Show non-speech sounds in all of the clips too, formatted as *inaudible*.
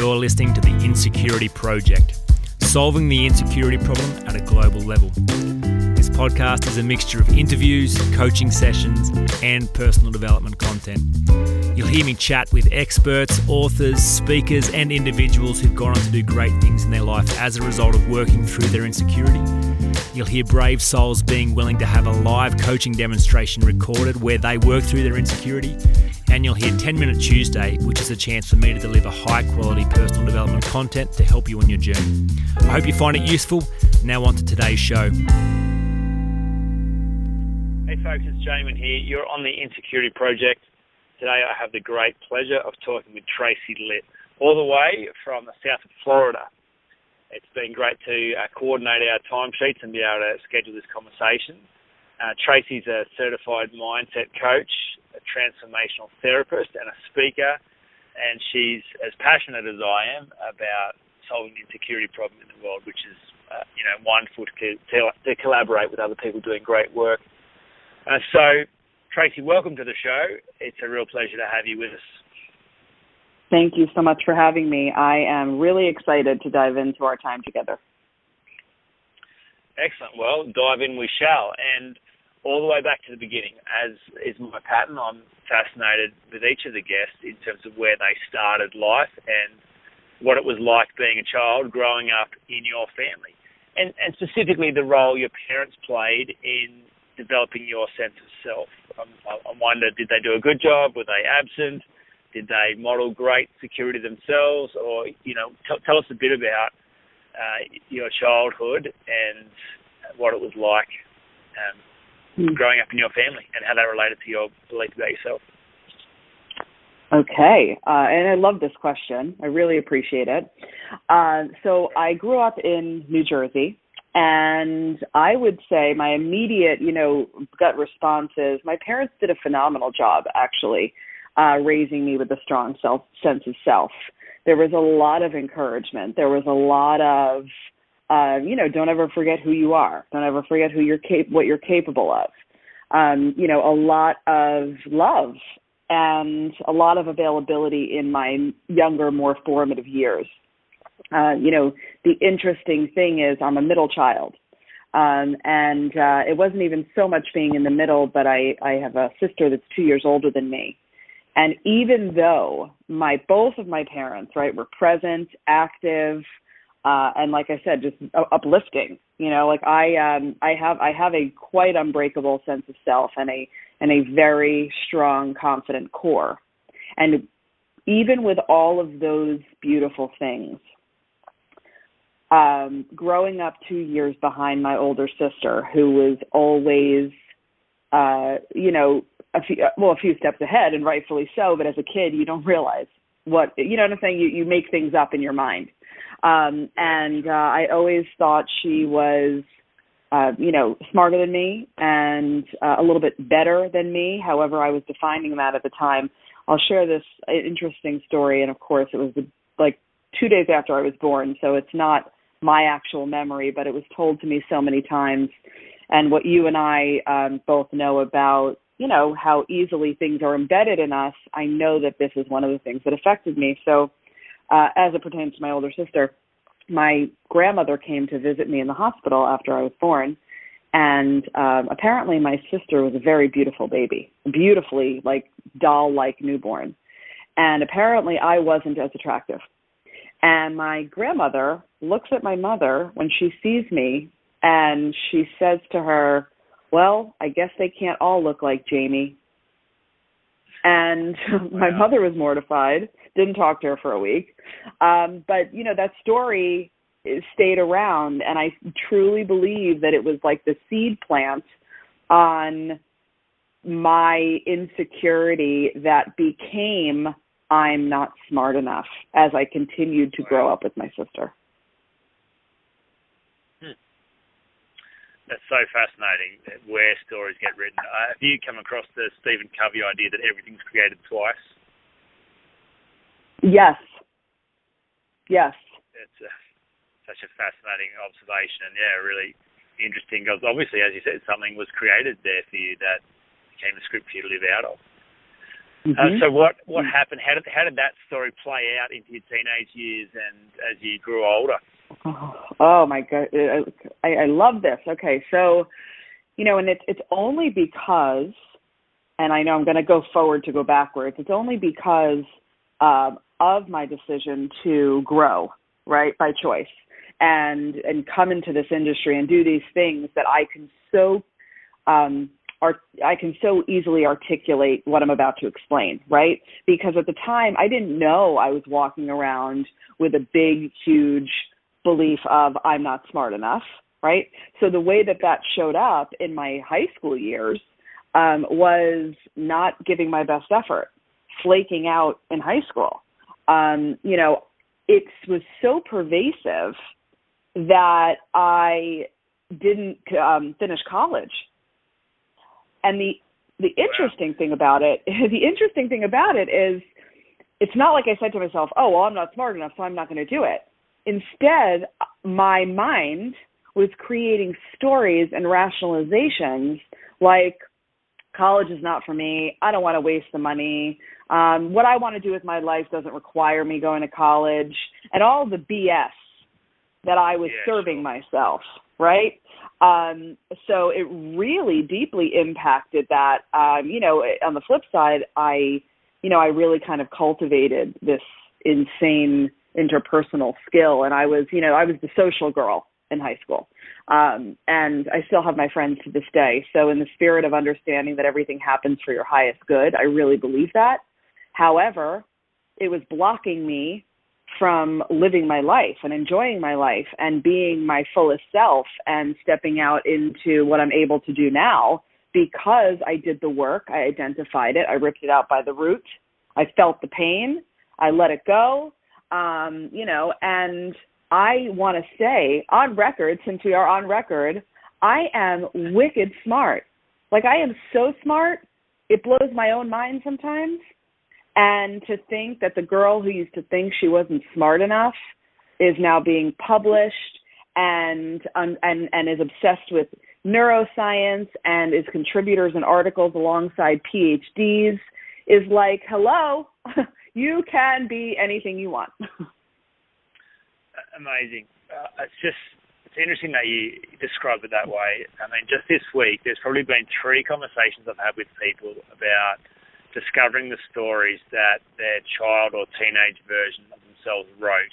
you're listening to The Insecurity Project, solving the insecurity problem at a global level. Podcast is a mixture of interviews, coaching sessions, and personal development content. You'll hear me chat with experts, authors, speakers, and individuals who've gone on to do great things in their life as a result of working through their insecurity. You'll hear brave souls being willing to have a live coaching demonstration recorded where they work through their insecurity and you'll hear 10 Minute Tuesday, which is a chance for me to deliver high quality personal development content to help you on your journey. I hope you find it useful. Now, on to today's show. Folks, it's Jamin here. You're on the Insecurity Project. Today, I have the great pleasure of talking with Tracy Litt, all the way from the south of Florida. It's been great to uh, coordinate our timesheets and be able to schedule this conversation. Uh, Tracy's a certified mindset coach, a transformational therapist, and a speaker, and she's as passionate as I am about solving the insecurity problem in the world, which is uh, you know wonderful to, to, collaborate with other people doing great work. Uh, so, Tracy, welcome to the show. It's a real pleasure to have you with us. Thank you so much for having me. I am really excited to dive into our time together. Excellent. Well, dive in we shall. And all the way back to the beginning. As is my pattern, I'm fascinated with each of the guests in terms of where they started life and what it was like being a child growing up in your family. And, and specifically the role your parents played in developing your sense of self. Um, I, I wonder, did they do a good job? Were they absent? Did they model great security themselves? Or, you know, t- tell us a bit about uh, your childhood and what it was like um, mm. growing up in your family and how that related to your belief about yourself. Okay, uh, and I love this question. I really appreciate it. Uh, so I grew up in New Jersey, and I would say my immediate, you know, gut response is my parents did a phenomenal job actually uh, raising me with a strong self sense of self. There was a lot of encouragement. There was a lot of uh, you know, don't ever forget who you are. Don't ever forget who you're cap- what you're capable of. Um, you know, a lot of love and a lot of availability in my younger, more formative years. Uh, you know, the interesting thing is I'm a middle child. Um, and uh, it wasn't even so much being in the middle, but I, I have a sister that's two years older than me. And even though my both of my parents, right, were present, active, uh, and like I said, just uplifting. You know, like I um, I have I have a quite unbreakable sense of self and a and a very strong, confident core. And even with all of those beautiful things, um, growing up two years behind my older sister, who was always, uh, you know, a few well a few steps ahead, and rightfully so. But as a kid, you don't realize what you know what I'm saying. You you make things up in your mind um, and uh, I always thought she was, uh, you know, smarter than me and uh, a little bit better than me. However, I was defining that at the time. I'll share this interesting story, and of course, it was the, like two days after I was born, so it's not my actual memory, but it was told to me so many times. And what you and I um, both know about, you know, how easily things are embedded in us, I know that this is one of the things that affected me. So uh, as it pertains to my older sister, my grandmother came to visit me in the hospital after I was born, and um, apparently my sister was a very beautiful baby, beautifully like doll-like newborn, and apparently I wasn't as attractive. And my grandmother looks at my mother when she sees me, and she says to her, "Well, I guess they can't all look like Jamie." And *laughs* my mother was mortified didn't talk to her for a week. Um, but you know that story stayed around, and I truly believe that it was like the seed plant on my insecurity that became I'm not smart enough as I continued to grow up with my sister. Hmm. That's so fascinating where stories get written. Uh, have you come across the Stephen Covey idea that everything's created twice? Yes. Yes. It's a, such a fascinating observation, and yeah, really interesting. Because obviously, as you said, something was created there for you that became a script for you to live out of. Mm-hmm. Uh, so what what happened? How did how did that story play out into your teenage years and as you grew older? Oh, oh my god, I, I love this. Okay, so you know, and it's it's only because, and I know I'm going to go forward to go backwards. It's only because uh, of my decision to grow, right, by choice, and and come into this industry and do these things that I can so um, art- I can so easily articulate what I'm about to explain, right? Because at the time I didn't know I was walking around with a big, huge belief of I'm not smart enough, right? So the way that that showed up in my high school years um, was not giving my best effort, flaking out in high school. Um, you know, it was so pervasive that I didn't um, finish college and the the interesting thing about it, *laughs* the interesting thing about it is, it's not like I said to myself, "Oh, well, I'm not smart enough, so I'm not going to do it." Instead, my mind was creating stories and rationalizations like college is not for me. I don't want to waste the money. Um, what I want to do with my life doesn't require me going to college, and all the BS that I was serving myself, right? Um, so it really deeply impacted that. Um, you know, on the flip side, I, you know, I really kind of cultivated this insane interpersonal skill, and I was, you know, I was the social girl in high school. Um, and I still have my friends to this day. So in the spirit of understanding that everything happens for your highest good, I really believe that. However, it was blocking me from living my life and enjoying my life and being my fullest self and stepping out into what I'm able to do now because I did the work, I identified it, I ripped it out by the root, I felt the pain, I let it go, um, you know, and I want to say on record, since we are on record, I am wicked smart. Like I am so smart, it blows my own mind sometimes and to think that the girl who used to think she wasn't smart enough is now being published and and and is obsessed with neuroscience and is contributors and articles alongside PhDs is like, hello, *laughs* you can be anything you want. *laughs* Amazing. Uh, it's just it's interesting that you describe it that way. I mean, just this week, there's probably been three conversations I've had with people about discovering the stories that their child or teenage version of themselves wrote,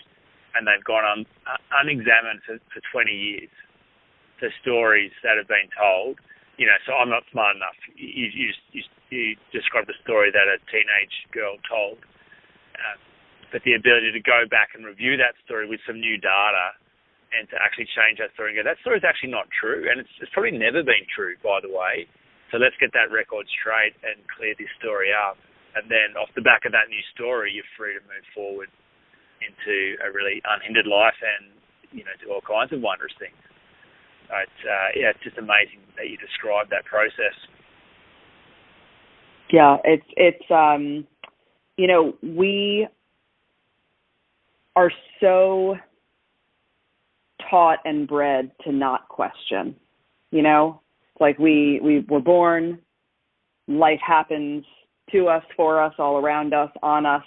and they've gone on uh, unexamined for, for 20 years. The stories that have been told, you know. So I'm not smart enough. You you, you, you described the story that a teenage girl told, uh, but the ability to go back and review that story with some new data and to actually change that story and go, that story is actually not true, and it's, it's probably never been true, by the way. So let's get that record straight and clear this story up. And then off the back of that new story, you're free to move forward into a really unhindered life and, you know, do all kinds of wondrous things. It's, uh, yeah, it's just amazing that you described that process. Yeah, it's, it's, um, you know, we are so taught and bred to not question, you know, like we we were born, life happens to us, for us, all around us, on us,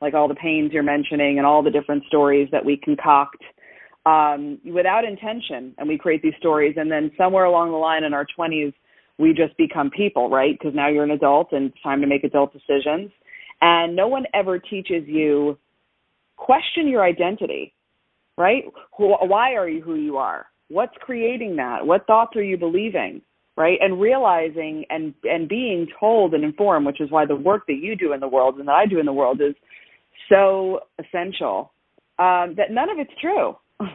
like all the pains you're mentioning and all the different stories that we concoct um, without intention, and we create these stories, and then somewhere along the line in our 20s, we just become people, right? Because now you're an adult and it's time to make adult decisions, and no one ever teaches you question your identity, right? Why are you who you are? What's creating that? What thoughts are you believing? Right? And realizing and and being told and informed which is why the work that you do in the world and that i do in the world is so essential um that none of it's true. *laughs*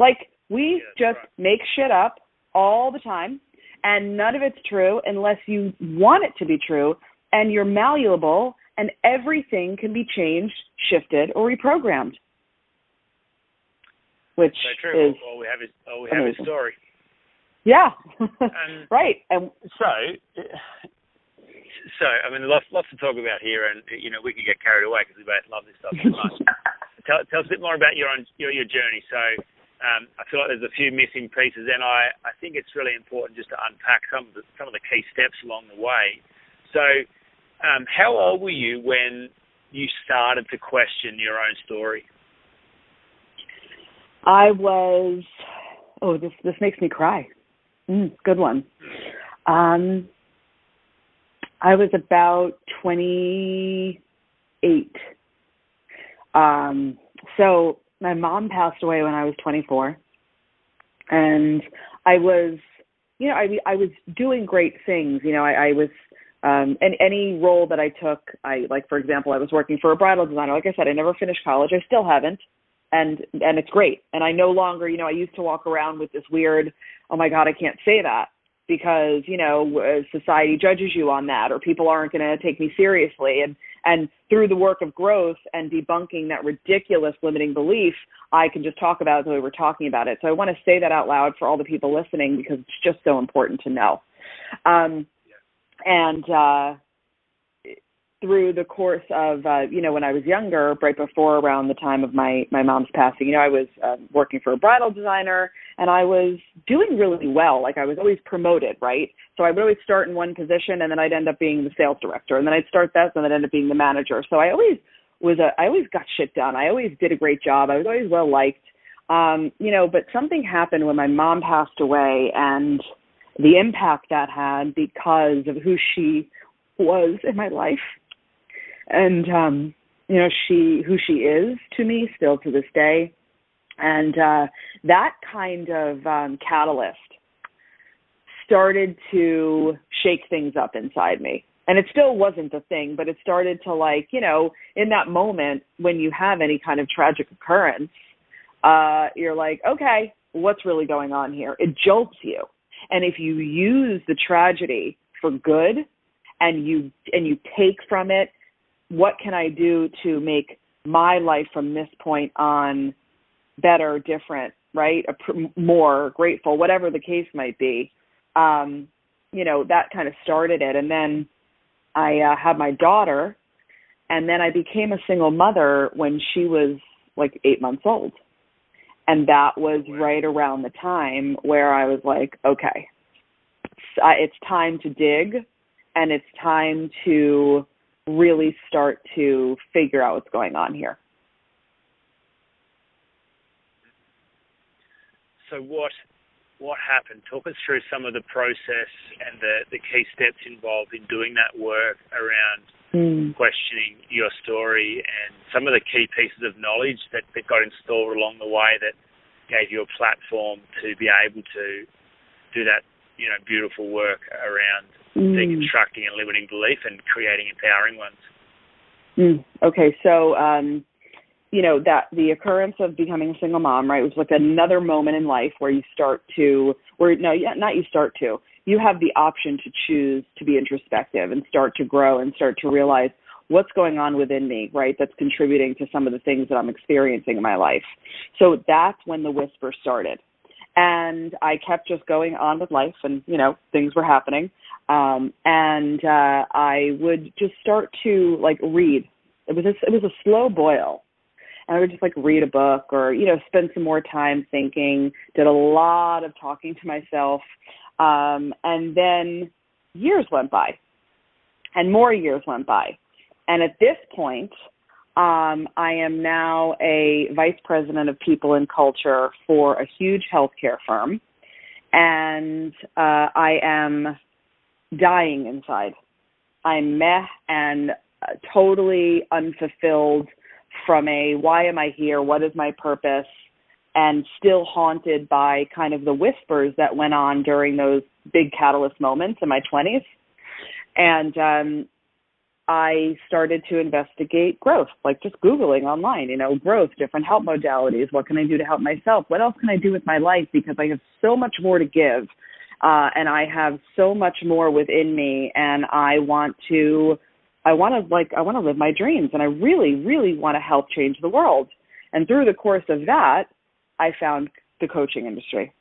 Like we yeah, just right. make shit up all the time and none of it's true unless you want it to be true and you're malleable and everything can be changed shifted or reprogrammed which so is all we have is all we have is story. Yeah, um, *laughs* right. And so, so I mean, lots lots to talk about here, and you know, we could get carried away because we both love this stuff so much. *laughs* tell, tell us a bit more about your own your your journey. So, um, I feel like there's a few missing pieces, and I I think it's really important just to unpack some of the some of the key steps along the way. So, um, how old were you when you started to question your own story? I was. Oh, this this makes me cry. Mm, good one. Um, I was about twenty eight. Um, so my mom passed away when I was twenty four, and I was, you know, I I was doing great things. You know, I, I was um and any role that I took, I like for example, I was working for a bridal designer. Like I said, I never finished college. I still haven't. And and it's great. And I no longer, you know, I used to walk around with this weird, oh my god, I can't say that because, you know, society judges you on that or people aren't going to take me seriously and and through the work of growth and debunking that ridiculous limiting belief, I can just talk about it the way we're talking about it. So I want to say that out loud for all the people listening because it's just so important to know. Um, and uh, through the course of uh, you know when I was younger, right before around the time of my my mom's passing, you know I was uh, working for a bridal designer and I was doing really well. Like I was always promoted, right? So I would always start in one position and then I'd end up being the sales director, and then I'd start that, and then end up being the manager. So I always was a I always got shit done. I always did a great job. I was always well liked. Um, you know, but something happened when my mom passed away and the impact that had because of who she was in my life and um you know she who she is to me still to this day. And uh that kind of um catalyst started to shake things up inside me. And it still wasn't a thing but it started to like you know in that moment when you have any kind of tragic occurrence uh you're like okay what's really going on here? It jolts you. And if you use the tragedy for good and you and you take from it what can I do to make my life from this point on better, different, right? More grateful, whatever the case might be. Um, you know, that kind of started it. And then I uh, had my daughter, and then I became a single mother when she was like eight months old. And that was right around the time where I was like, okay, it's time to dig and it's time to really start to figure out what's going on here. So what what happened? Talk us through some of the process and the, the key steps involved in doing that work around mm. questioning your story and some of the key pieces of knowledge that, that got installed along the way that gave you a platform to be able to do that, you know, beautiful work around mm. deconstructing and limiting belief and creating empowering ones. Mm. Okay, so um, you know that the occurrence of becoming a single mom, right, was like another moment in life where you start to, where no, yeah, not you start to, you have the option to choose to be introspective and start to grow and start to realize what's going on within me, right, that's contributing to some of the things that I'm experiencing in my life. So that's when the whisper started. And I kept just going on with life and, you know, things were happening um, and uh, I would just start to like read. It was a, it was a slow boil, and I would just like read a book or you know spend some more time thinking. Did a lot of talking to myself, um, and then years went by, and more years went by, and at this point. Um, I am now a vice president of people and culture for a huge healthcare firm, and uh, I am dying inside. I'm meh and uh, totally unfulfilled from a why am I here? What is my purpose? And still haunted by kind of the whispers that went on during those big catalyst moments in my 20s. And um, I started to investigate growth, like just Googling online, you know, growth, different help modalities. What can I do to help myself? What else can I do with my life? Because I have so much more to give uh, and I have so much more within me, and I want to, I want to like, I want to live my dreams, and I really, really want to help change the world. And through the course of that, I found the coaching industry,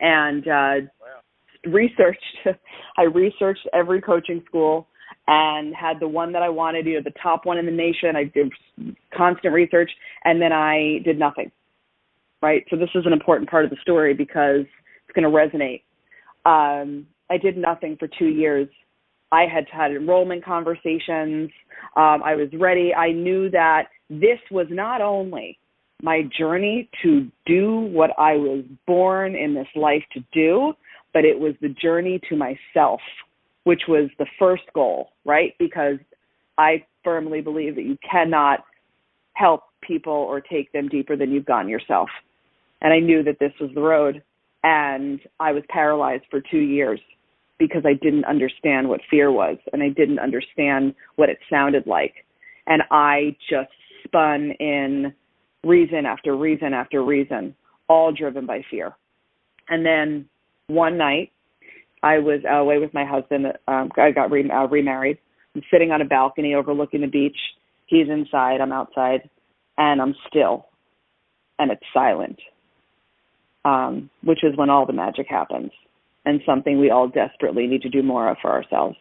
and uh, wow. researched. *laughs* I researched every coaching school and had the one that I wanted, you know, the top one in the nation. I did constant research, and then I did nothing. Right. So this is an important part of the story because it's going to resonate um, I did nothing for two years, I had had enrollment conversations. Um, I was ready. I knew that this was not only my journey to do what I was born in this life to do, but it was the journey to myself, which was the first goal, right? Because I firmly believe that you cannot help people or take them deeper than you've gone yourself. And I knew that this was the road. And I was paralyzed for two years because I didn't understand what fear was and I didn't understand what it sounded like. And I just spun in reason after reason after reason, all driven by fear. And then one night, I was away with my husband. Um, I got re- uh, remarried. I'm sitting on a balcony overlooking the beach. He's inside. I'm outside, and I'm still, and it's silent. Um, which is when all the magic happens, and something we all desperately need to do more of for ourselves.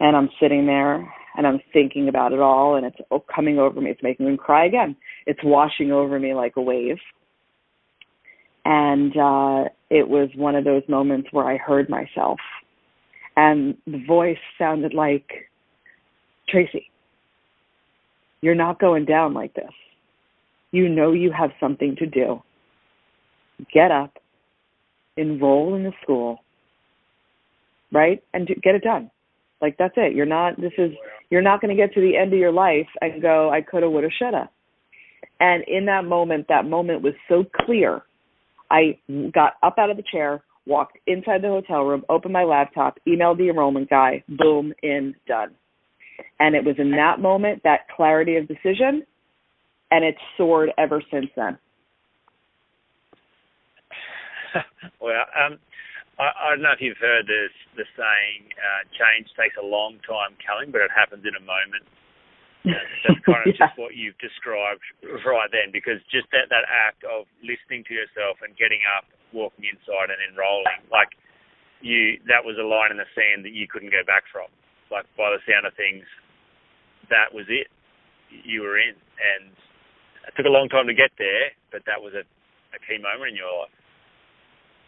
And I'm sitting there, and I'm thinking about it all, and it's coming over me. It's making me cry again. It's washing over me like a wave. And uh, it was one of those moments where I heard myself, and the voice sounded like, Tracy, you're not going down like this. You know you have something to do. Get up, enroll in the school, right? And get it done. Like that's it. You're not this is you're not going to get to the end of your life and go I coulda woulda shoulda. And in that moment that moment was so clear. I got up out of the chair, walked inside the hotel room, opened my laptop, emailed the enrollment guy, boom, in, done. And it was in that moment, that clarity of decision, and it's soared ever since then. *laughs* well, um, I, I don't know if you've heard this the saying, uh, change takes a long time coming, but it happens in a moment. *laughs* that's kind of yeah. just what you've described right then, because just that that act of listening to yourself and getting up, walking inside, and enrolling, like you, that was a line in the sand that you couldn't go back from. Like by the sound of things, that was it. You were in, and it took a long time to get there, but that was a, a key moment in your life.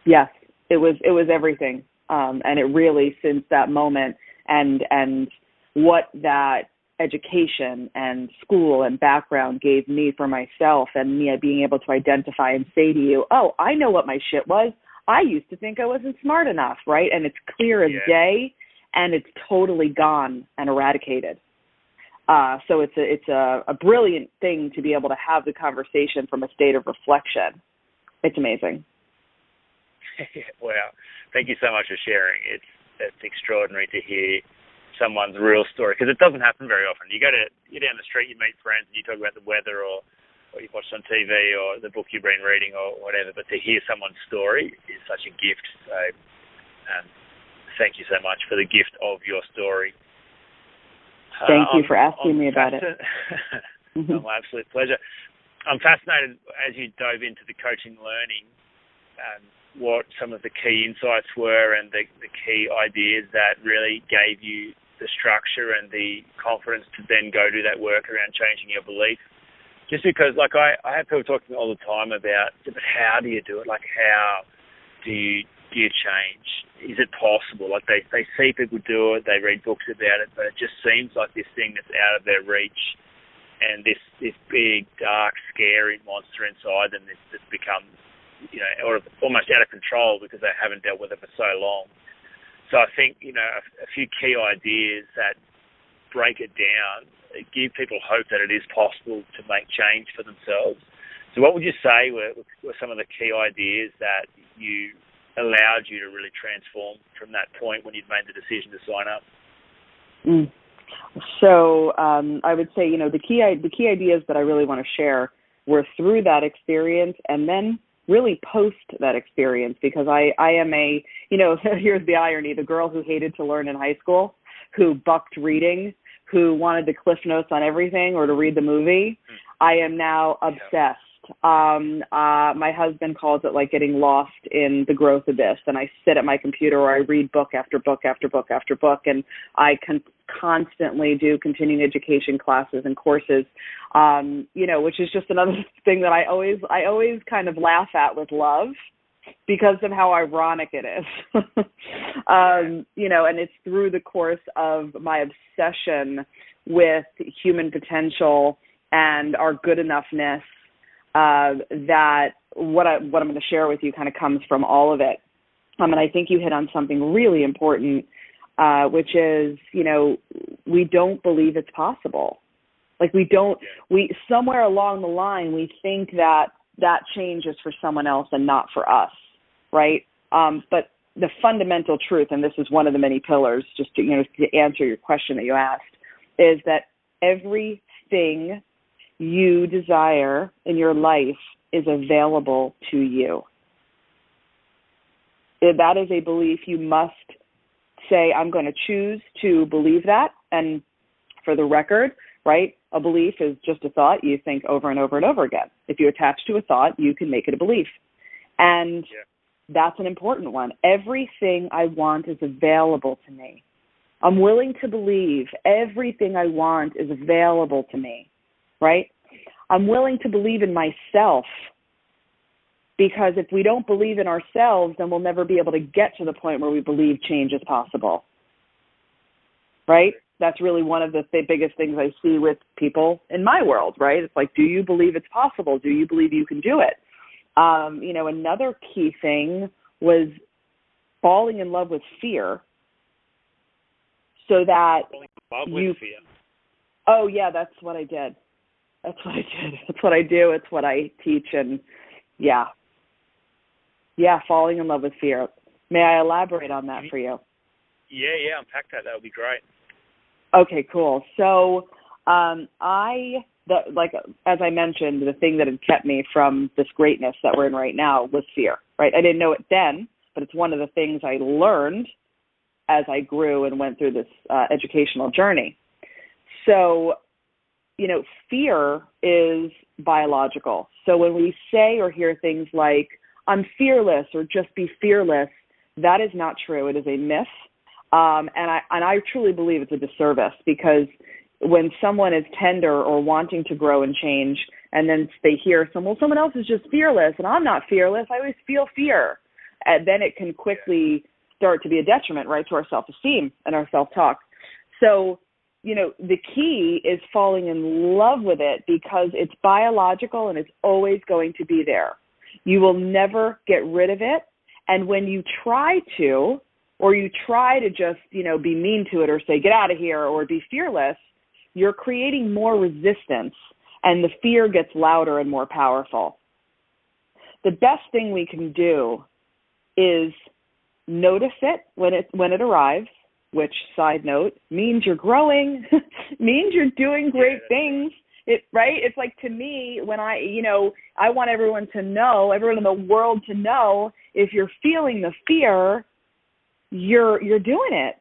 Yes, it was it was everything um and it really since that moment and and what that education and school and background gave me for myself and me being able to identify and say to you oh i know what my shit was i used to think i wasn't smart enough right and it's clear as yeah. day and it's totally gone and eradicated uh, so it's a it's a, a brilliant thing to be able to have the conversation from a state of reflection. It's amazing. *laughs* wow, thank you so much for sharing. It's it's extraordinary to hear someone's real story because it doesn't happen very often. You go to you're down the street, you meet friends, and you talk about the weather or what you've watched on TV or the book you've been reading or whatever. But to hear someone's story is such a gift. So, um, thank you so much for the gift of your story. Thank uh, you for asking me about it. mm-hmm. *laughs* *laughs* My absolute pleasure. I'm fascinated as you dove into the coaching learning. Um, what some of the key insights were and the, the key ideas that really gave you the structure and the confidence to then go do that work around changing your belief. Just because, like, I, I have people talking all the time about, but how do you do it? Like, how do you do you change? Is it possible? Like, they they see people do it, they read books about it, but it just seems like this thing that's out of their reach, and this this big, dark, scary monster inside them that's, that's become you know, almost out of control because they haven't dealt with it for so long. So I think, you know, a, a few key ideas that break it down give people hope that it is possible to make change for themselves. So what would you say were, were some of the key ideas that you allowed you to really transform from that point when you'd made the decision to sign up? Mm. So um, I would say, you know, the key the key ideas that I really want to share were through that experience, and then really post that experience because I I am a you know *laughs* here's the irony the girl who hated to learn in high school who bucked reading who wanted the cliff notes on everything or to read the movie hmm. I am now obsessed um uh my husband calls it like getting lost in the growth abyss and I sit at my computer or I read book after book after book after book and I can constantly do continuing education classes and courses um you know which is just another *laughs* thing that I always I always kind of laugh at with love because of how ironic it is. *laughs* um, you know, and it's through the course of my obsession with human potential and our good enoughness uh, that what I what I'm going to share with you kind of comes from all of it. Um, and I think you hit on something really important, uh, which is you know we don't believe it's possible. Like we don't we somewhere along the line we think that that change is for someone else and not for us, right? Um, but the fundamental truth, and this is one of the many pillars, just to you know to answer your question that you asked, is that everything you desire in your life is available to you. That is a belief you must say, I'm going to choose to believe that. And for the record, right, a belief is just a thought you think over and over and over again. If you attach to a thought, you can make it a belief. And yeah. that's an important one. Everything I want is available to me. I'm willing to believe everything I want is available to me, right? I'm willing to believe in myself because if we don't believe in ourselves, then we'll never be able to get to the point where we believe change is possible. Right? That's really one of the th- biggest things I see with people in my world, right? It's like, do you believe it's possible? Do you believe you can do it? Um, you know, another key thing was falling in love with fear so that you, fear. Oh yeah, that's what I did. That's what I did. *laughs* That's what I do. It's what I teach and yeah. Yeah, falling in love with fear. May I elaborate on that for you? Yeah, yeah, unpack that. That would be great. Okay, cool. So, um I the like as I mentioned, the thing that had kept me from this greatness that we're in right now was fear. Right? I didn't know it then, but it's one of the things I learned as I grew and went through this uh, educational journey. So, you know, fear is biological. So when we say or hear things like, I'm fearless or just be fearless, that is not true. It is a myth. Um, and I and I truly believe it's a disservice because when someone is tender or wanting to grow and change, and then they hear some, well, someone else is just fearless, and I'm not fearless. I always feel fear, and then it can quickly start to be a detriment, right, to our self esteem and our self talk. So, you know, the key is falling in love with it because it's biological and it's always going to be there. You will never get rid of it. And when you try to, or you try to just, you know, be mean to it or say, get out of here or be fearless, you're creating more resistance and the fear gets louder and more powerful. The best thing we can do is notice it when it when it arrives which side note means you're growing *laughs* means you're doing great things. It right? It's like to me when i you know i want everyone to know everyone in the world to know if you're feeling the fear you're you're doing it.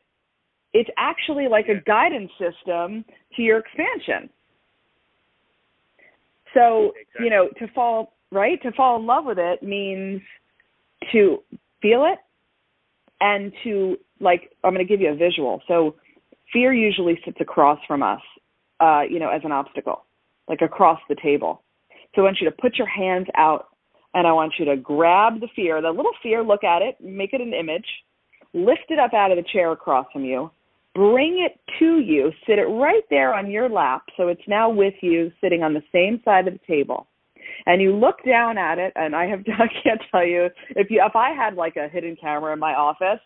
It's actually like a guidance system to your expansion. So exactly. you know to fall right? To fall in love with it means to feel it and to like I'm going to give you a visual. So fear usually sits across from us, uh, you know, as an obstacle, like across the table. So I want you to put your hands out and I want you to grab the fear, the little fear, look at it, make it an image, lift it up out of the chair across from you, bring it to you, sit it right there on your lap so it's now with you sitting on the same side of the table and you look down at it and i have *laughs* i can't tell you if you if i had like a hidden camera in my office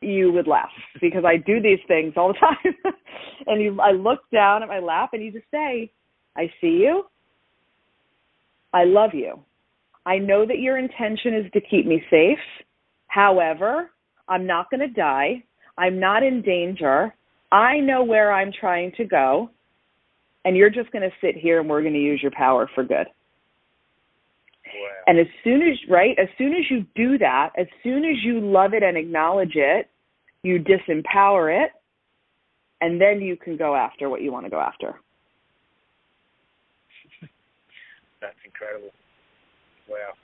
you would laugh because i do these things all the *laughs* time. And you i look down at my lap and you just say i see you. I love you. I know that your intention is to keep me safe. However i'm not going to die. I'm not in danger. I know where i'm trying to go. And you're just going to sit here and we're going to use your power for good and as soon as right, as soon as you do that, as soon as you love it and acknowledge it, you disempower it, and then you can go after what you want to go after. *laughs* That's incredible. Wow.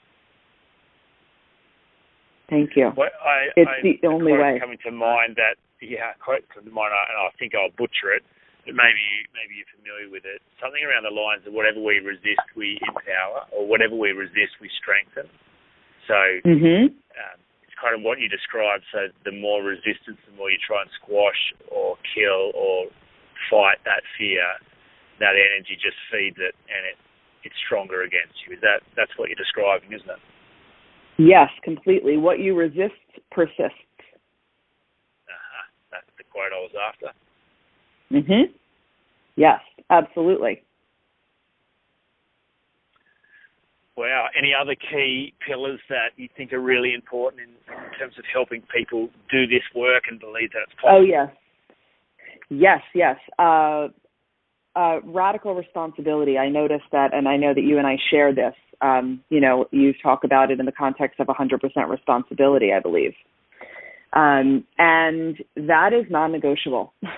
Thank you. Well, I, it's I, the only way. Coming to mind that yeah, quote to mind, and I think I'll butcher it maybe maybe you're familiar with it. Something around the lines of whatever we resist, we empower, or whatever we resist, we strengthen. So Mhm. um, it's kind of what you described. So the more resistance, the more you try and squash or kill or fight that fear, that energy just feeds it, and it it's stronger against you. Is that that's what you're describing, isn't it? Yes, completely. What you resist persists. Uh-huh. That's the quote I was after. Mhm. Yes, absolutely. Wow. Any other key pillars that you think are really important in, in terms of helping people do this work and believe that it's possible? Oh yes, yes, yes. Uh, uh, radical responsibility. I noticed that, and I know that you and I share this. Um, you know, you talk about it in the context of 100% responsibility, I believe, um, and that is non-negotiable *laughs*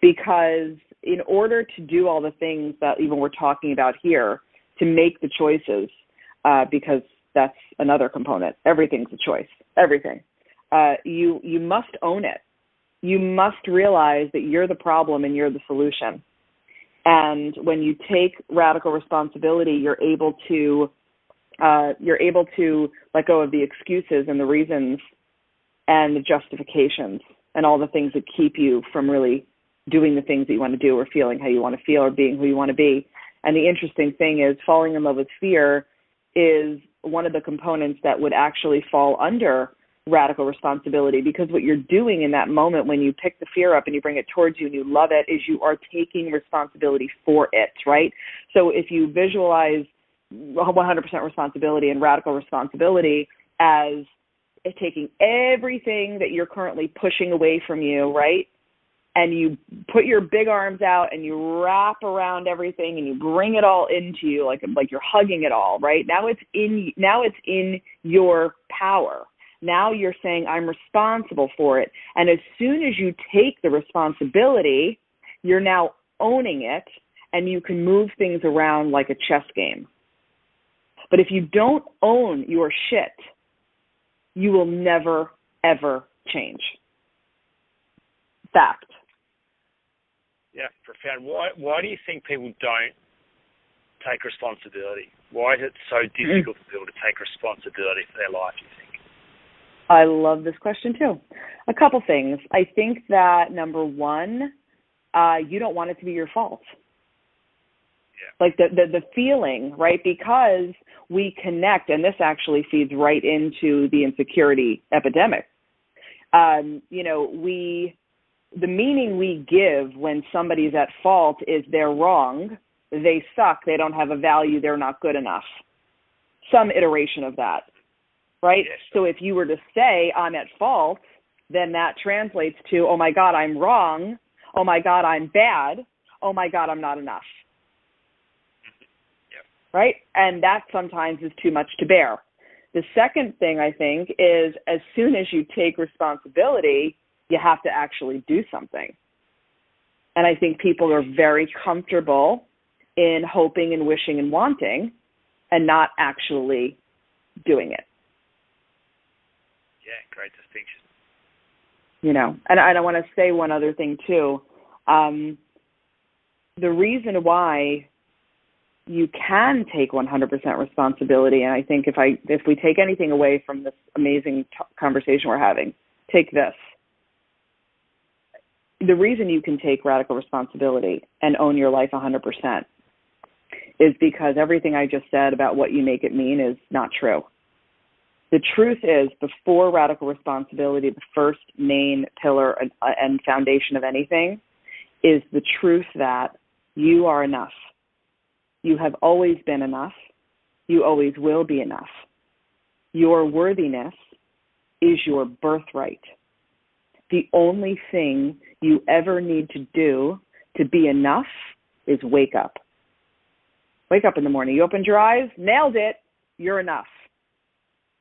because in order to do all the things that even we're talking about here, to make the choices, uh, because that's another component. Everything's a choice. Everything. Uh, you you must own it. You must realize that you're the problem and you're the solution. And when you take radical responsibility, you're able to uh, you're able to let go of the excuses and the reasons and the justifications and all the things that keep you from really doing the things that you want to do or feeling how you want to feel or being who you want to be. And the interesting thing is falling in love with fear is one of the components that would actually fall under radical responsibility because what you're doing in that moment when you pick the fear up and you bring it towards you and you love it is you are taking responsibility for it, right? So if you visualize 100% responsibility and radical responsibility as taking everything that you're currently pushing away from you, right? And you put your big arms out and you wrap around everything and you bring it all into you like like you're hugging it all, right? Now it's in now it's in your power. Now you're saying I'm responsible for it. And as soon as you take the responsibility, you're now owning it and you can move things around like a chess game. But if you don't own your shit, you will never, ever change. Fact. Yeah, profound. Why why do you think people don't take responsibility? Why is it so difficult for people to take responsibility for their life, you think? I love this question too. A couple things. I think that number one, uh, you don't want it to be your fault. Yeah. Like the, the the feeling, right? Because we connect, and this actually feeds right into the insecurity epidemic. Um, you know, we the meaning we give when somebody's at fault is they're wrong, they suck, they don't have a value, they're not good enough. Some iteration of that. Right? Yes. So if you were to say I'm at fault, then that translates to oh my god, I'm wrong. Oh my god, I'm bad. Oh my god, I'm not enough. Yep. Right? And that sometimes is too much to bear. The second thing I think is as soon as you take responsibility, you have to actually do something. And I think people are very comfortable in hoping and wishing and wanting and not actually doing it. Yeah, great distinction. You know, and, and I want to say one other thing too. Um, the reason why you can take 100% responsibility, and I think if I if we take anything away from this amazing t- conversation we're having, take this the reason you can take radical responsibility and own your life 100% is because everything I just said about what you make it mean is not true. The truth is, before radical responsibility, the first main pillar and uh, foundation of anything is the truth that you are enough. You have always been enough. You always will be enough. Your worthiness is your birthright the only thing you ever need to do to be enough is wake up. Wake up in the morning. You opened your eyes, nailed it, you're enough.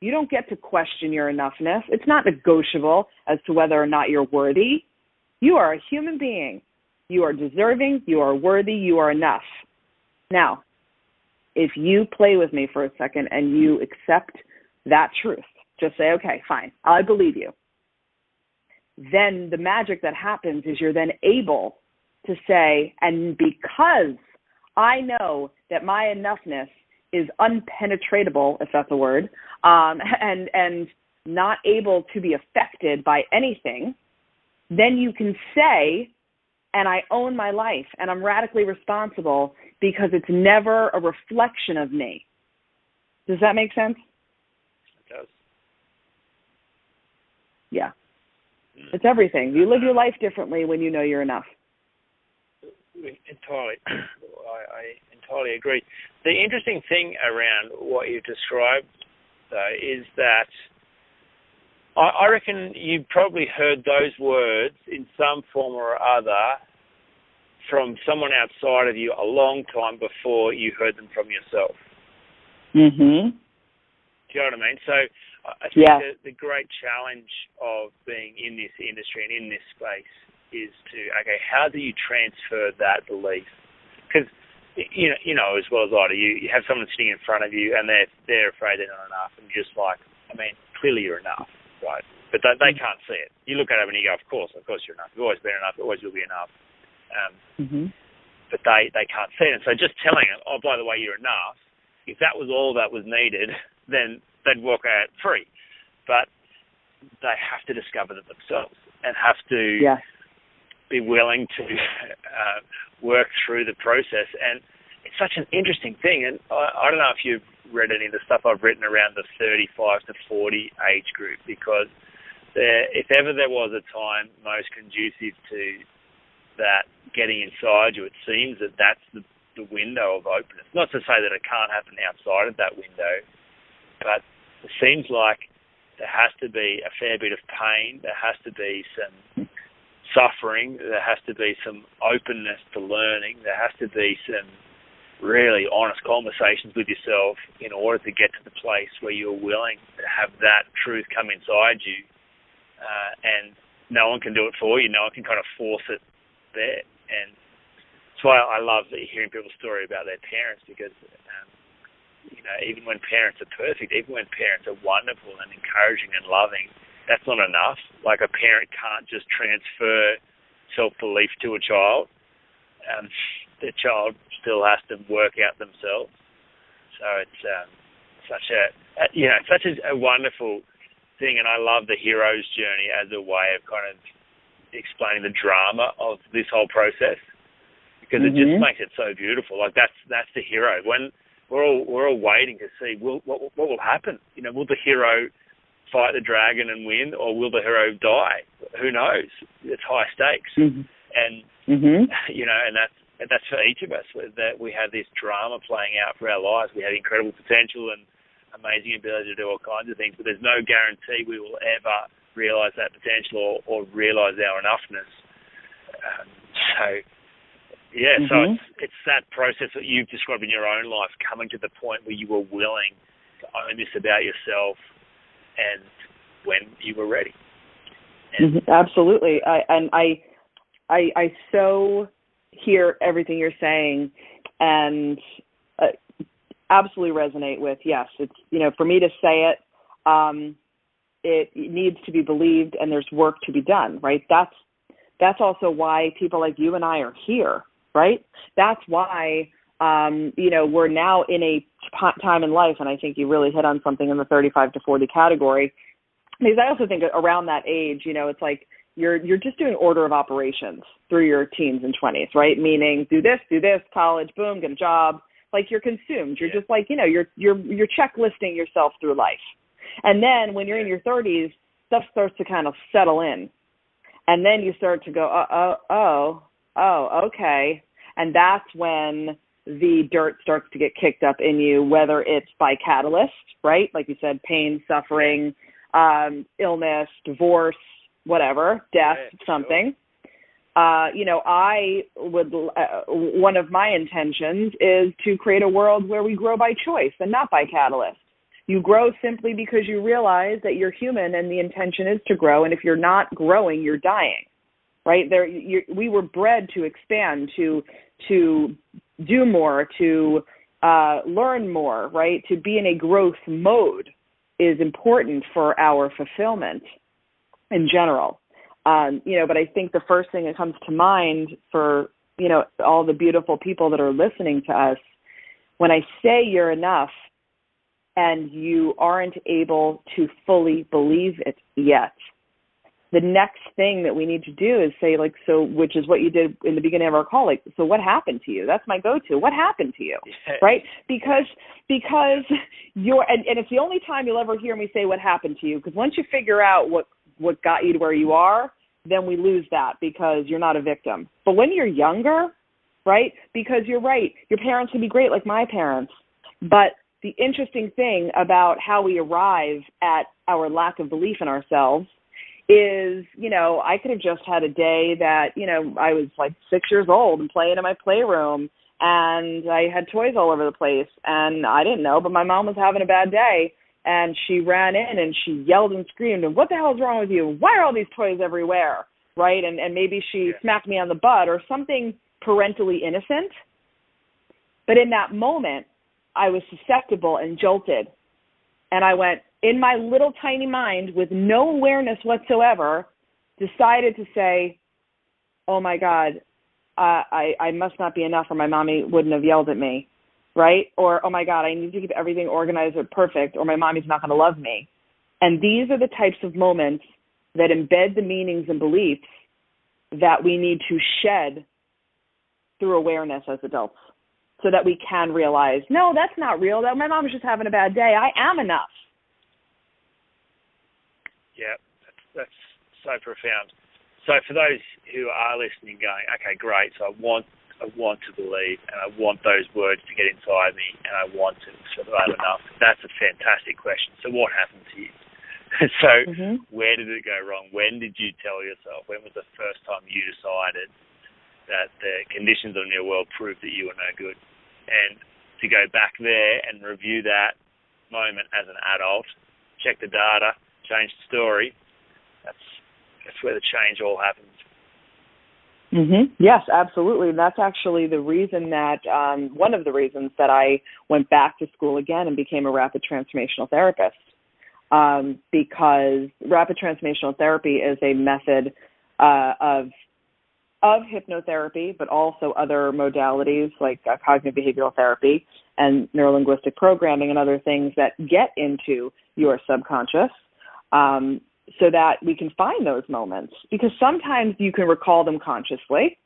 You don't get to question your enoughness. It's not negotiable as to whether or not you're worthy. You are a human being. You are deserving, you are worthy, you are enough. Now, if you play with me for a second and you accept that truth, just say, okay, fine, I believe you then the magic that happens is you're then able to say, and because I know that my enoughness is unpenetratable, if that's a word, um, *laughs* and and not able to be affected by anything, then you can say, and I own my life and I'm radically responsible because it's never a reflection of me. Does that make sense? It does. Yeah. It's everything. You live your life differently when you know you're enough. Entirely. *clears throat* I, I entirely agree. The interesting thing around what you've described, though, is that I, I reckon you probably heard those words in some form or other from someone outside of you a long time before you heard them from yourself. Mhm. Do you know what I mean? So I think yeah. the, the great challenge of being in this industry and in this space is to okay, how do you transfer that belief? Because you know, you know as well as I do, you, you have someone sitting in front of you and they're they're afraid they're not enough, and just like, I mean, clearly you're enough right? But they, they mm. can't see it. You look at them and you go, of course, of course you're enough. You've always been enough. Always will be enough. Um, mm-hmm. But they they can't see it. And so just telling them, oh, by the way, you're enough. If that was all that was needed, *laughs* then they'd walk out free. But they have to discover that themselves and have to yeah. be willing to uh, work through the process. And it's such an interesting thing. And I, I don't know if you've read any of the stuff I've written around the 35 to 40 age group because there, if ever there was a time most conducive to that getting inside you, it seems that that's the, the window of openness. Not to say that it can't happen outside of that window, but it seems like there has to be a fair bit of pain, there has to be some suffering, there has to be some openness to learning, there has to be some really honest conversations with yourself in order to get to the place where you're willing to have that truth come inside you, uh, and no one can do it for you. No one can kind of force it there, and that's why I love hearing people's story about their parents because. You know, even when parents are perfect, even when parents are wonderful and encouraging and loving, that's not enough. Like a parent can't just transfer self belief to a child. Um, the child still has to work out themselves. So it's um, such a you know such a, a wonderful thing, and I love the hero's journey as a way of kind of explaining the drama of this whole process because mm-hmm. it just mm-hmm. makes it so beautiful. Like that's that's the hero. When we're all we're all waiting to see will what what will happen. You know, will the hero fight the dragon and win, or will the hero die? Who knows? It's high stakes, mm-hmm. and mm-hmm. you know, and that's and that's for each of us. That we have this drama playing out for our lives. We have incredible potential and amazing ability to do all kinds of things, but there's no guarantee we will ever realise that potential or, or realise our enoughness. Um, so, yeah, mm-hmm. so it's it's that process that you've described in your own life, coming to the point where you were willing to own this about yourself, and when you were ready. And, mm-hmm. Absolutely, I, and I, I, I so hear everything you're saying and uh, absolutely resonate with yes it's you know for me to say it um it needs to be believed and there's work to be done right that's that's also why people like you and I are here right that's why um you know we're now in a time in life and I think you really hit on something in the 35 to 40 category because I also think around that age you know it's like you're you're just doing order of operations through your teens and 20s, right? Meaning do this, do this, college, boom, get a job. Like you're consumed. You're yeah. just like, you know, you're you're you're checklisting yourself through life. And then when you're in your 30s, stuff starts to kind of settle in. And then you start to go, oh, oh, oh, oh, okay. And that's when the dirt starts to get kicked up in you, whether it's by catalyst, right? Like you said, pain, suffering, um, illness, divorce, whatever, death, something. Uh, you know, I would, uh, one of my intentions is to create a world where we grow by choice and not by catalyst. You grow simply because you realize that you're human and the intention is to grow. And if you're not growing, you're dying, right? There, you, we were bred to expand, to to do more, to uh, learn more, right? To be in a growth mode is important for our fulfillment in general. Um, you know, but I think the first thing that comes to mind for, you know, all the beautiful people that are listening to us when I say you're enough and you aren't able to fully believe it yet, the next thing that we need to do is say like so which is what you did in the beginning of our call like so what happened to you? That's my go to what happened to you? Yeah. right? Because because you're and, and it's the only time you'll ever hear me say what happened to you because once you figure out what what got you to where you are then we lose that because you're not a victim. But when you're younger right because you're right your parents can be great like my parents. But the interesting thing about how we arrive at our lack of belief in ourselves is, you know, I could have just had a day that, you know, I was like six years old and playing in my playroom and I had toys all over the place and I didn't know, but my mom was having a bad day and she ran in and she yelled and screamed and what the hell's wrong with you? Why are all these toys everywhere? Right? And and maybe she Yeah. smacked me on the butt or something parentally innocent. But in that moment, I was susceptible and jolted. And I went, in my little tiny mind, with no awareness whatsoever, decided to say, oh my God, I, I must not be enough or my mommy wouldn't have yelled at me. Right? Or, oh my God, I need to keep everything organized or perfect or my mommy's not going to love me. And these are the types of moments that embed the meanings and beliefs that we need to shed through awareness as adults so that we can realize, no, that's not real. That my mom was just having a bad day. I am enough. Yeah, that's, that's so profound. So for those who are listening, going, okay, great. So I want, I want to believe, and I want those words to get inside me, and I want to sort of have enough. That's a fantastic question. So what happened to you? *laughs* so Mhm. where did it go wrong? When did you tell yourself? When was the first time you decided that the conditions of your world proved that you were no good? And to go back there and review that moment as an adult, check the data, change the story. That's that's where the change all happens. Mhm. Yes, absolutely. And that's actually the reason that um one of the reasons that I went back to school again and became a rapid transformational therapist. Um because rapid transformational therapy is a method uh of of hypnotherapy, but also other modalities like uh, cognitive behavioral therapy and neurolinguistic programming and other things that get into your subconscious um, so that we can find those moments. Because sometimes you can recall them consciously,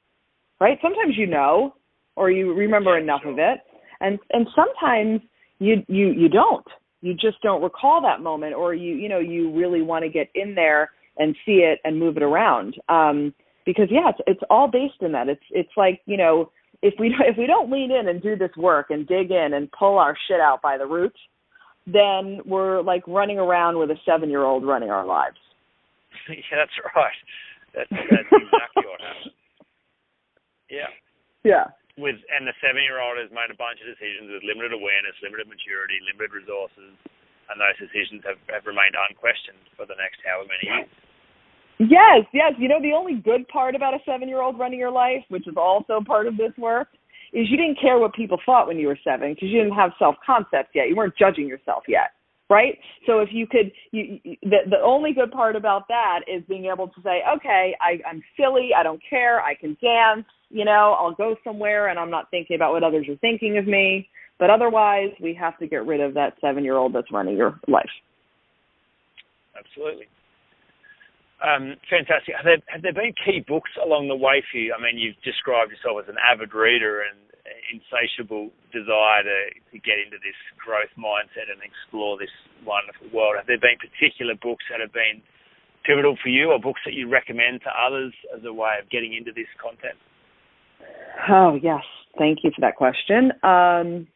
right? Sometimes you know or you remember Yeah, enough sure. of it, and and sometimes you you you don't. You just don't recall that moment, or you you know you really want to get in there and see it and move it around. Um, because yeah, it's it's all based in that. It's it's like you know if we *laughs* if we don't lean in and do this work and dig in and pull our shit out by the roots, then we're like running around with a seven year old running our lives. *laughs* yeah, that's right. That's that's exactly what happened. Yeah. Yeah. With and the seven year old has made a bunch of decisions with limited awareness, limited maturity, limited resources, and those decisions have, have remained unquestioned for the next however many years. Yes, yes. You know, the only good part about a seven year old running your life, which is also part of this work, is you didn't care what people thought when you were seven because you didn't have self concept yet. You weren't judging yourself yet. Right? So if you could, you, you, the the only good part about that is being able to say, okay, I, I'm silly, I don't care, I can dance, you know, I'll go somewhere and I'm not thinking about what others are thinking of me. But otherwise, we have to get rid of that seven year old that's running your life. Absolutely. Um, fantastic. Have there, have there been key books along the way for you? I mean, you've described yourself as an avid reader and insatiable desire to, to get into this growth mindset and explore this wonderful world. Have there been particular books that have been pivotal for you or books that you recommend to others as a way of getting into this content? Oh, yes. Thank you for that question. Um,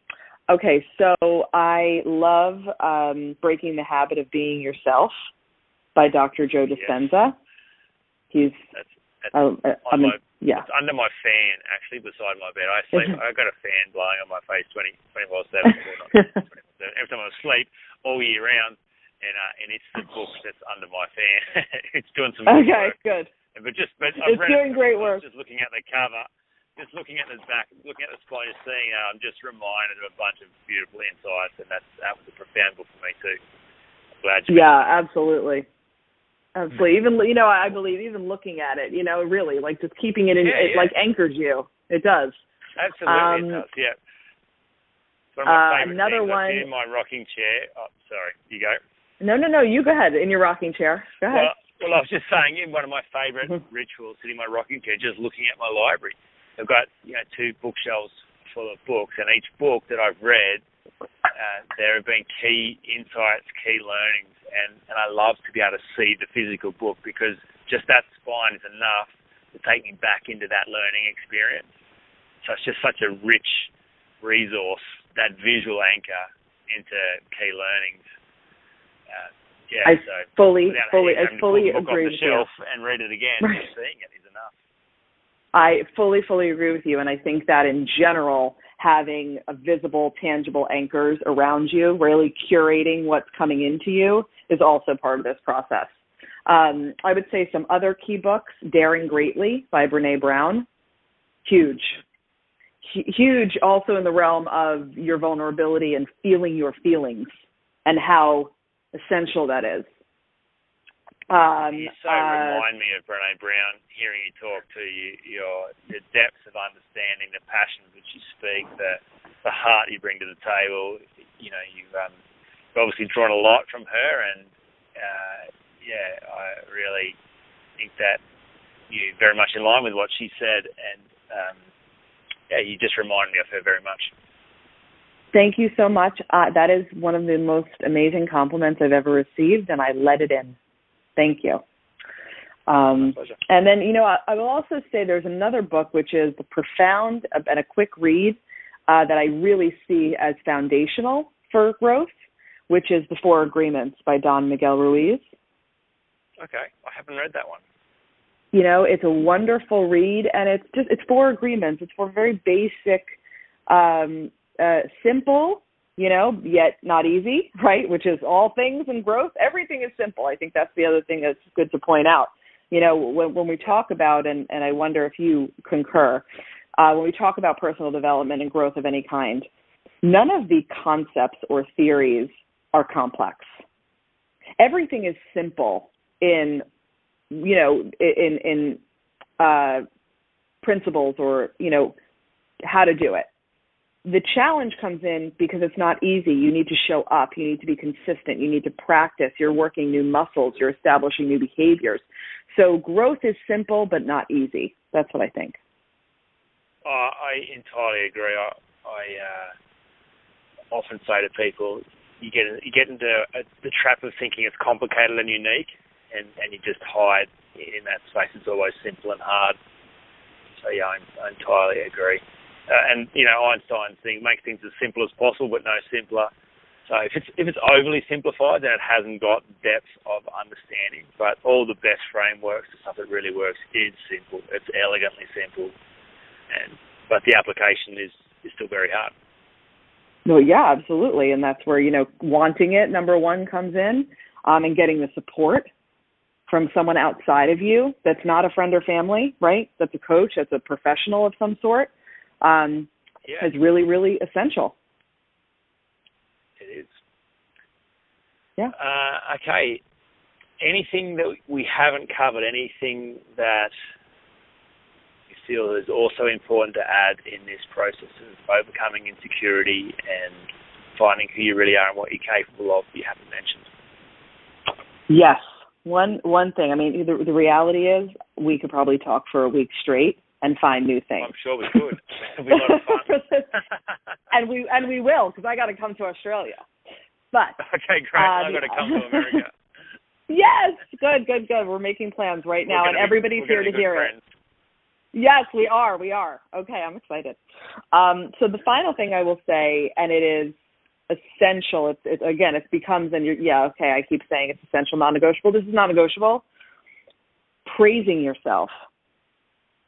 okay, so I love um, Breaking the Habit of Being Yourself by Dr. Joe Dispenza. He's, That's, that's uh, on my, yeah. it's under my fan, actually, beside my bed. I sleep. I got a fan blowing on my face 20, 24 seven. Well, not 24/7, *laughs* Every time I sleep, all year round, and uh, and it's the book that's under my fan. *laughs* it's doing some good Okay, work. good. But just, but I've It's read doing it, great work. Just looking at the cover, just looking at the back, looking at the spine, just seeing. Uh, I'm just reminded of a bunch of beautiful insights, and that's that was a profound book for me too. I'm glad you. Yeah, absolutely. Absolutely. Even you know, I believe even looking at it, you know, really like just keeping it in Yeah, it yeah. like anchors you. It does. Absolutely, Um, it does. Yeah. One of my Uh, favorite another things. One- in my rocking chair. Oh, sorry. You go. No, no, no. You go ahead in your rocking chair. Go ahead. Well, well, I was just saying, in one of my favourite Mhm. rituals, sitting in my rocking chair, just looking at my library. I've got you know two bookshelves full of books, and each book that I've read, uh, there have been key insights, key learnings, and and I love to be able to see the physical book because just that spine is enough to take me back into that learning experience. So it's just such a rich resource, that visual anchor into key learnings. Uh, yeah, I so fully, fully, I fully agree with you. and read it again. Right. Just seeing it is enough. I fully, fully agree with you. And I think that in general, having a visible, tangible anchors around you, really curating what's coming into you is also part of this process. Um, I would say some other key books, Daring Greatly by Brene Brown, huge. Hu- Huge also in the realm of your vulnerability and feeling your feelings and how essential that is. Um, you so uh, remind me of Brene Brown. Hearing you talk to you, your the depths of understanding, the passions which you speak, the the heart you bring to the table. You know, you've um, obviously drawn a lot from her, and uh, yeah, I really think that you're very much in line with what she said, and um, yeah, you just remind me of her very much. Thank you so much. Uh, that is one of the most amazing compliments I've ever received, and I let it in. Thank you. Um, and then, you know, I, I will also say there's another book which is the profound and a quick read uh, that I really see as foundational for growth, which is The Four Agreements by Don Miguel Ruiz. Okay, I haven't read that one. You know, it's a wonderful read, and it's just it's four agreements. It's four very basic, um, uh, simple, you know, yet not easy, *laughs* right? Which is all things and growth. Everything is simple. I think that's the other thing that's good to point out. You know, when when we talk about, and and I wonder if you concur, uh, when we talk about personal development and growth of any kind, none of the concepts or theories are complex. Everything is simple in you know in in uh principles or you know how to do it the challenge comes in because it's not easy you need to show up you need to be consistent you need to practice you're working new muscles you're establishing new behaviors so growth is simple but not easy that's what i think Uh, I entirely agree. I, I uh, often say to people, you get you get into a, the trap of thinking it's complicated and unique, and and you just hide in that space. It's always simple and hard. So yeah, I, I entirely agree. Uh, and you know, Einstein's thing make things as simple as possible, but no simpler. So if it's if it's overly simplified, then it hasn't got depth of understanding. But all the best frameworks, the stuff that really works, is simple. It's elegantly simple, and but the application is is still very hard. well yeah absolutely and that's where you know wanting it number one comes in um and getting the support from someone outside of you that's not a friend or family right that's a coach that's a professional of some sort um Yeah, is really really essential it is. Yeah. Uh, okay. Anything that we haven't covered? Anything that you feel is also important to add in this process of overcoming insecurity and finding who you really are and what you're capable of? You haven't mentioned. Yes. One one thing. I mean, the the reality is we could probably talk for a week straight and find new things. I'm sure we could. It'll be a lot of fun. and we and we will because I got to come to Australia. But okay, great. Uh, I've got to come to America. *laughs* yes, good, good, good. We're making plans right now, and be- everybody's here gonna hear good it. Yes, we are. We are. Okay, I'm excited. Um, so the final thing I will say, and it is essential. It's, it's again, it becomes, and you're, yeah, okay. I keep saying it's essential, non-negotiable. This is non-negotiable. Praising yourself,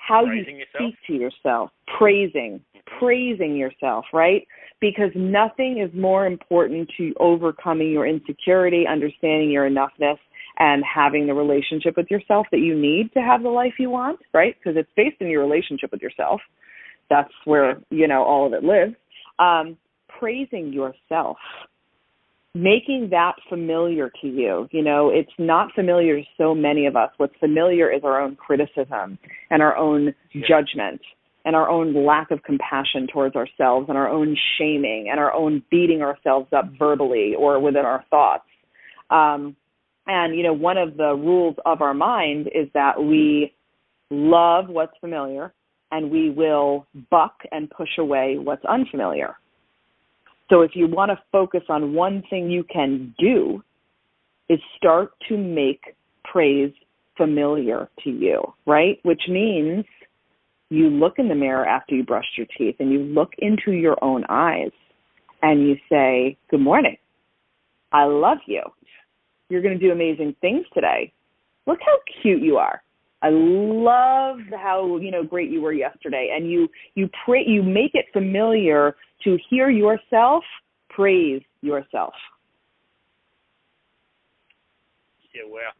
how Praising you yourself? speak to yourself, praising, praising yourself, right? Because nothing is more important to overcoming your insecurity, understanding your enoughness, and having the relationship with yourself that you need to have the life you want, right? Because it's based in your relationship with yourself. That's where, you know, all of it lives. Um, praising yourself, making that familiar to you. You know, it's not familiar to so many of us. What's familiar is our own criticism and our own Yeah. judgment. and our own lack of compassion towards ourselves and our own shaming and our own beating ourselves up verbally or within our thoughts. Um, and, you know, one of the rules of our mind is that we love what's familiar and we will buck and push away what's unfamiliar. So if you want to focus on one thing you can do is start to make praise familiar to you, right? Which means you look in the mirror after you brush your teeth and you look into your own eyes and you say, Good morning. I love you. You're going to do amazing things today. Look how cute you are. I love how you know great you were yesterday, and you you pray you make it familiar to hear yourself praise yourself. Yeah, wow.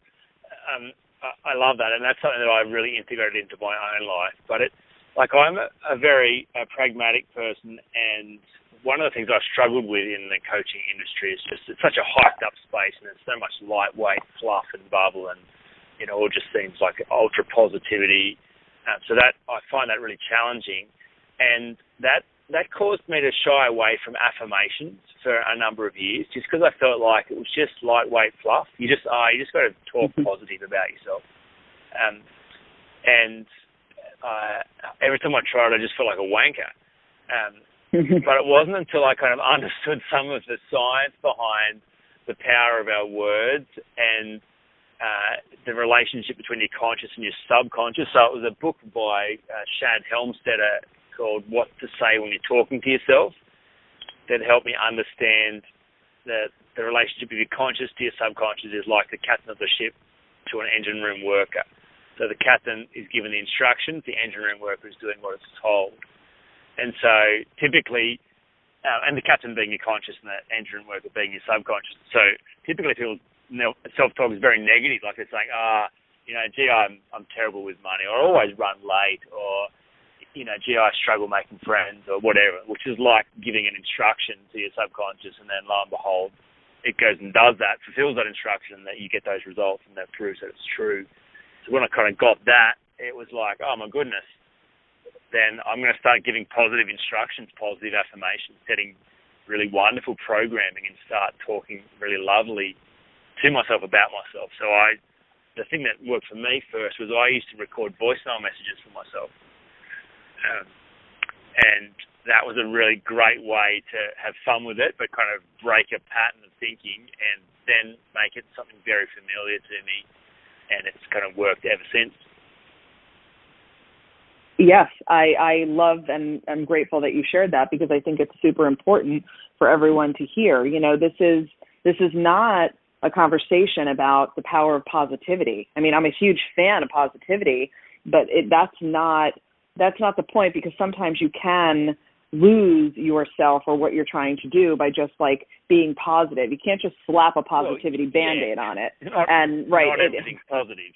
Um, I, I love that, and that's something that I've really integrated into my own life. But it, like, I'm a, a very a pragmatic person, and one of the things I've struggled with in the coaching industry is just it's such a hyped up space, and there's so much lightweight fluff and bubble, and you know, all just seems like ultra positivity. Um, so that I find that really challenging, and that that caused me to shy away from affirmations for a number of years, just because I felt like it was just lightweight fluff. You just ah, uh, you just got to talk mm-hmm. positive about yourself, um, and uh, every time I tried, I just felt like a wanker. Um, but it wasn't until I kind of *laughs* understood some of the science behind the power of our words and uh, the relationship between your conscious and your subconscious. So it was a book by uh, Shad Helmstetter called What to Say When You're Talking to Yourself that helped me understand that the relationship of your conscious to your subconscious is like the captain of the ship to an engine room worker. So the captain is given the instructions, the engine room worker is doing what it's told. And so typically, uh, and the captain being your conscious and the engine room worker being your subconscious. So typically people self-talk is very negative, like they're saying, ah, you know, gee, I'm I'm terrible with money, or I always run late, or you know, gee, I struggle making friends, or whatever, which is like giving an instruction to your subconscious, and then lo and behold, it goes and does that, fulfills that instruction, that you get those results, and that proves that it's true. So when I kind of got that, it was like, oh my goodness, then I'm going to start giving positive instructions, positive affirmations, setting really wonderful programming, and start talking really lovely to myself about myself. So I, the thing that worked for me first was I used to record voicemail messages for myself, um, and that was a really great way to have fun with it, but kind of break a pattern of thinking, and then make it something very familiar to me, and it's kind of worked ever since. Yes, I, I love and I'm grateful that you shared that because I think it's super important for everyone to hear. You know, this is this is not a conversation about the power of positivity. I mean, I'm a huge fan of positivity, but it, that's not that's not the point because sometimes you can lose yourself or what you're trying to do by just like being positive. You can't just slap a positivity well, band-aid yeah. on it. Not, and right, not everything's it, positive.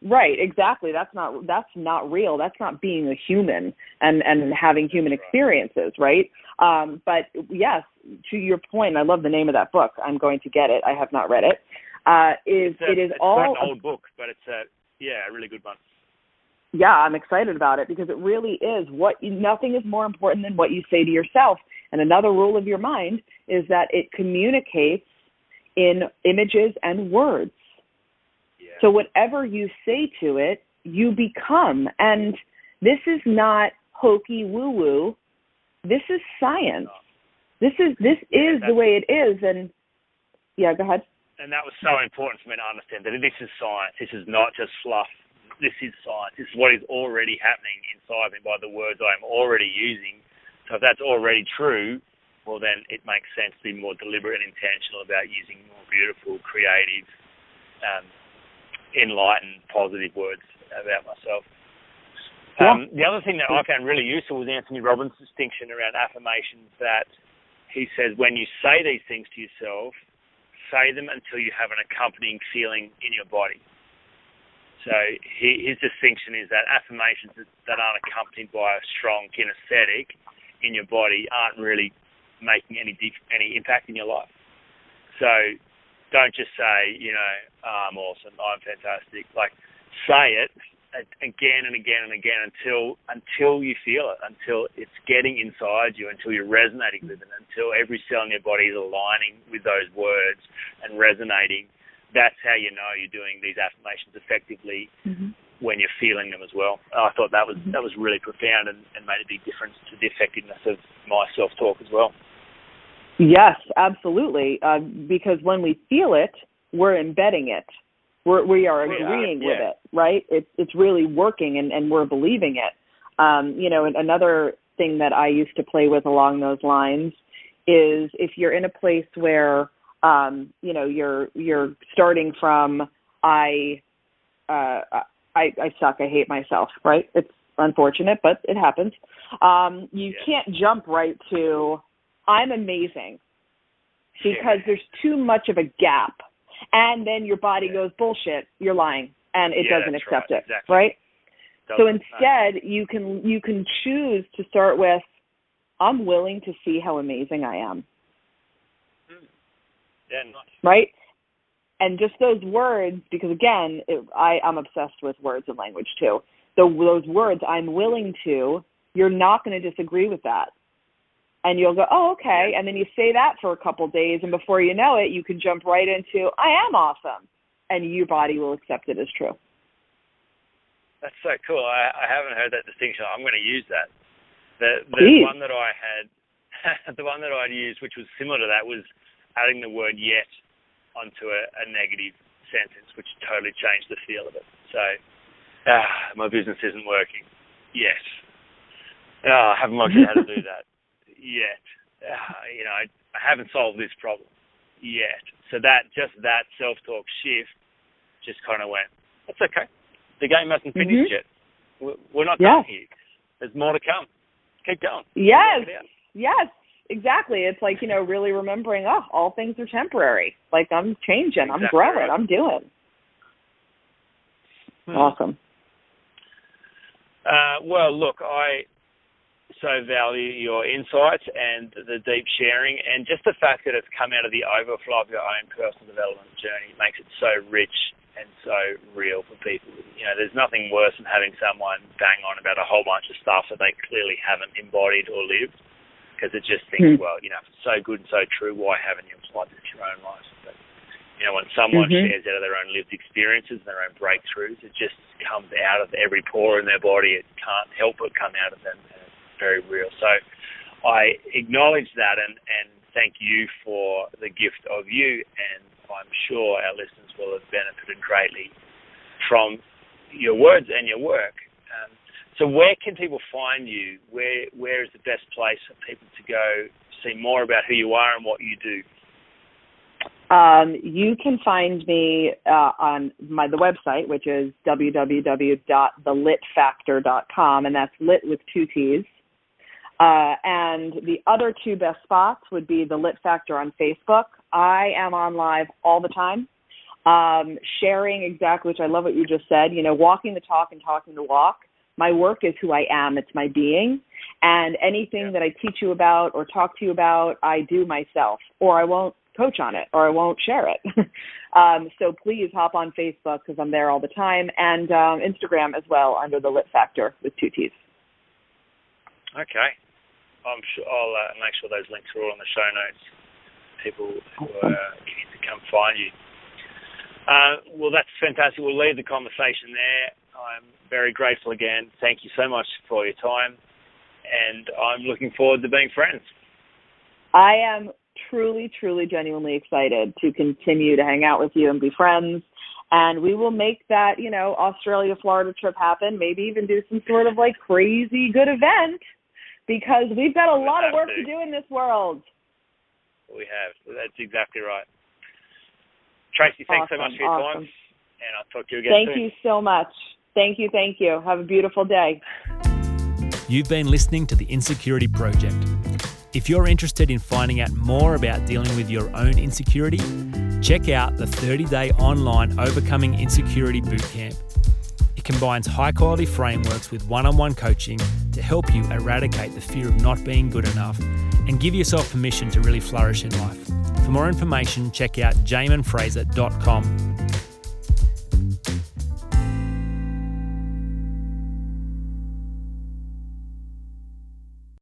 Right, exactly. That's not that's not real. That's not being a human and and having human experiences, right? Um, but yes, to your point, I love the name of that book. I'm going to get it. I have not read it. Uh, is a, it is it's all an old book, but it's a yeah, a really good one. Yeah, I'm excited about it because it really is what nothing is more important than what you say to yourself. And another rule of your mind is that it communicates in images and words. So whatever you say to it, you become. And this is not hokey woo woo. This is science. This is this is the way it is. And yeah, go ahead. And that was so important for me to understand that this is science. This is not just fluff. This is science. This is what is already happening inside me by the words I am already using. So if that's already true, well then it makes sense to be more deliberate and intentional about using more beautiful, creative, um, enlightened, positive words about myself. Um, the other thing that I found really useful was Anthony Robbins' distinction around affirmations that he says when you say these things to yourself, say them until you have an accompanying feeling in your body. So he, his distinction is that affirmations that, aren't accompanied by a strong kinesthetic in your body aren't really making any any impact in your life. So don't just say, you know, oh, I'm awesome, I'm fantastic. Like, say it again and again and again until until you feel it, until it's getting inside you, until you're resonating with it, until every cell in your body is aligning with those words and resonating. That's how you know you're doing these affirmations effectively mm-hmm. when you're feeling them as well. I thought that was mm-hmm. that was really profound and, and made a big difference to the effectiveness of my self talk as well. Yes, absolutely. Uh, because when we feel it, we're embedding it we're, we are agreeing yeah. with it, right? It's it's really working, and and we're believing it. Um, you know, another thing that I used to play with along those lines is if you're in a place where um, you know you're you're starting from I uh, I I suck, I hate myself, right? It's unfortunate, but it happens. Um, you yeah. can't jump right to I'm amazing because there's too much of a gap and then your body yeah. goes bullshit you're lying and it yeah, doesn't accept right. it exactly. right doesn't, so instead you can you can choose to start with i'm willing to see how amazing i am. Yeah nice. right and just those words because again it, i i'm obsessed with words and language too so those words i'm willing to you're not going to disagree with that and you'll go, oh, okay. And then you say that for a couple of days, and before you know it, you can jump right into, I am awesome. And your body will accept it as true. That's so cool. I, I haven't heard that distinction. I'm going to use that. The the one that I had, *laughs* the one that I'd used, which was similar to that, was adding the word yet onto a, a negative sentence, which totally changed the feel of it. So, ah, my business isn't working Yes. Oh, I haven't worked out how to do that *laughs* yet. Uh, you know, I, I haven't solved this problem yet. So that just that self-talk shift just kind of went. That's okay. The game hasn't finished mm-hmm. yet. We're, we're not done here. There's more to come. Keep going. Yes. Yes. Exactly. It's like, you know, really remembering, oh, all things are temporary. Like I'm changing, exactly I'm growing, right. I'm doing. Hmm. Awesome. Uh, well, look, I so value your insights and the deep sharing, and just the fact that it's come out of the overflow of your own personal development journey makes it so rich and so real for people. You know, there's nothing worse than having someone bang on about a whole bunch of stuff that they clearly haven't embodied or lived, because it just thinks, mm. well, you know, if it's so good and so true, why haven't you applied this to your own life? But you know, when someone mm-hmm. shares out of their own lived experiences and their own breakthroughs, it just comes out of every pore in their body. It can't help but come out of them and it's very real. So I acknowledge that and, and thank you for the gift of you, and I'm sure our listeners will have benefited greatly from your words and your work. So where can people find you? Where where is the best place for people to go see more about who you are and what you do? Um, you can find me uh, on my the website, which is www.thelittfactor.com, and that's Litt with two T's. Uh, and the other two best spots would be the Litt Factor on Facebook. I am on live all the time, um, sharing exactly, which I love what you just said, you know, walking the talk and talking the walk. My work is who I am, it's my being. And anything yeah. that I teach you about or talk to you about, I do myself, or I won't coach on it, or I won't share it. *laughs* um, so please hop on Facebook because I'm there all the time, and um, Instagram as well under the Litt Factor with two T's. Okay. I'm sure I'll uh, make sure those links are all in the show notes. People who are *laughs* keen to come find you. Uh, well, that's fantastic. We'll leave the conversation there. I'm very grateful again. Thank you so much for your time, and I'm looking forward to being friends. I am truly, truly, genuinely excited to continue to hang out with you and be friends. And we will make that, you know, Australia, Florida trip happen. Maybe even do some sort of like crazy good event because we've got a we lot of work to. to do in this world. We have. That's exactly right. Tracy, thanks awesome, so much for your awesome. time, and I'll talk to you again Thank soon. you so much. Thank you, thank you. Have a beautiful day. You've been listening to the Insecurity Project. If you're interested in finding out more about dealing with your own insecurity, check out the 30 day online Overcoming Insecurity Bootcamp It combines high quality frameworks with one on one coaching to help you eradicate the fear of not being good enough and give yourself permission to really flourish in life. For more information, check out jaminfraser.com